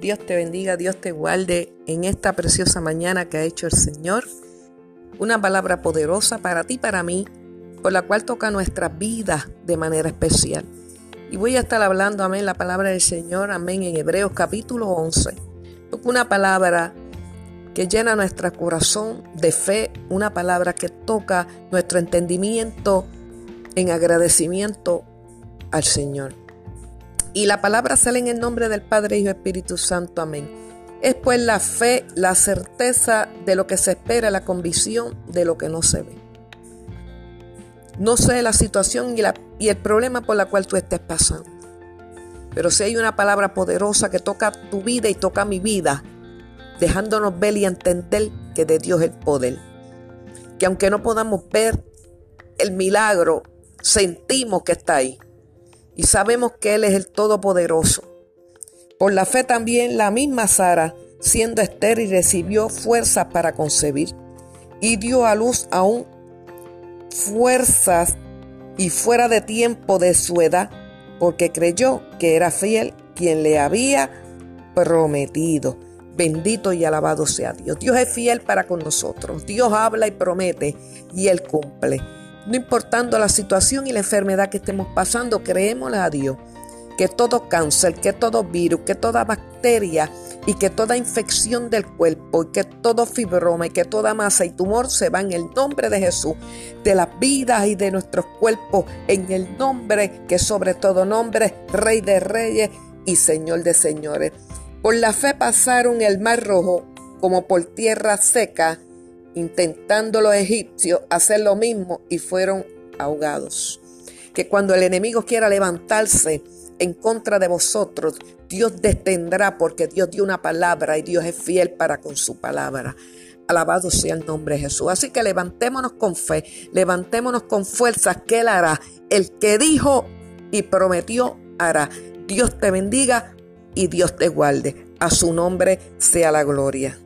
Dios te bendiga, Dios te guarde en esta preciosa mañana que ha hecho el Señor. Una palabra poderosa para ti para mí, por la cual toca nuestra vida de manera especial. Y voy a estar hablando, amén, la palabra del Señor, amén, en Hebreos capítulo 11. Una palabra que llena nuestro corazón de fe, una palabra que toca nuestro entendimiento en agradecimiento al Señor. Y la palabra sale en el nombre del Padre, y Espíritu Santo. Amén. Es pues la fe, la certeza de lo que se espera, la convicción de lo que no se ve. No sé la situación y, y el problema por la cual tú estés pasando. Pero si hay una palabra poderosa que toca tu vida y toca mi vida, dejándonos ver y entender que de Dios es el poder. Que aunque no podamos ver el milagro, sentimos que está ahí y sabemos que Él es el Todopoderoso. Por la fe también la misma Sara, siendo estéril, recibió fuerzas para concebir y dio a luz aún fuerzas y fuera de tiempo de su edad, porque creyó que era fiel quien le había prometido. Bendito y alabado sea Dios. Dios es fiel para con nosotros. Dios habla y promete y Él cumple. No importando la situación y la enfermedad que estemos pasando, creémosle a Dios que todo cáncer, que todo virus, que toda bacteria y que toda infección del cuerpo y que todo fibroma y que toda masa y tumor se va en el nombre de Jesús, de las vidas y de nuestros cuerpos, en el nombre que sobre todo nombre, Rey de Reyes y Señor de Señores. Por la fe pasaron el mar rojo como por tierra seca intentando los egipcios hacer lo mismo y fueron ahogados. Que cuando el enemigo quiera levantarse en contra de vosotros, Dios detendrá porque Dios dio una palabra y Dios es fiel para con su palabra. Alabado sea el nombre de Jesús. Así que levantémonos con fe, levantémonos con fuerza, que Él hará. El que dijo y prometió hará. Dios te bendiga y Dios te guarde. A su nombre sea la gloria.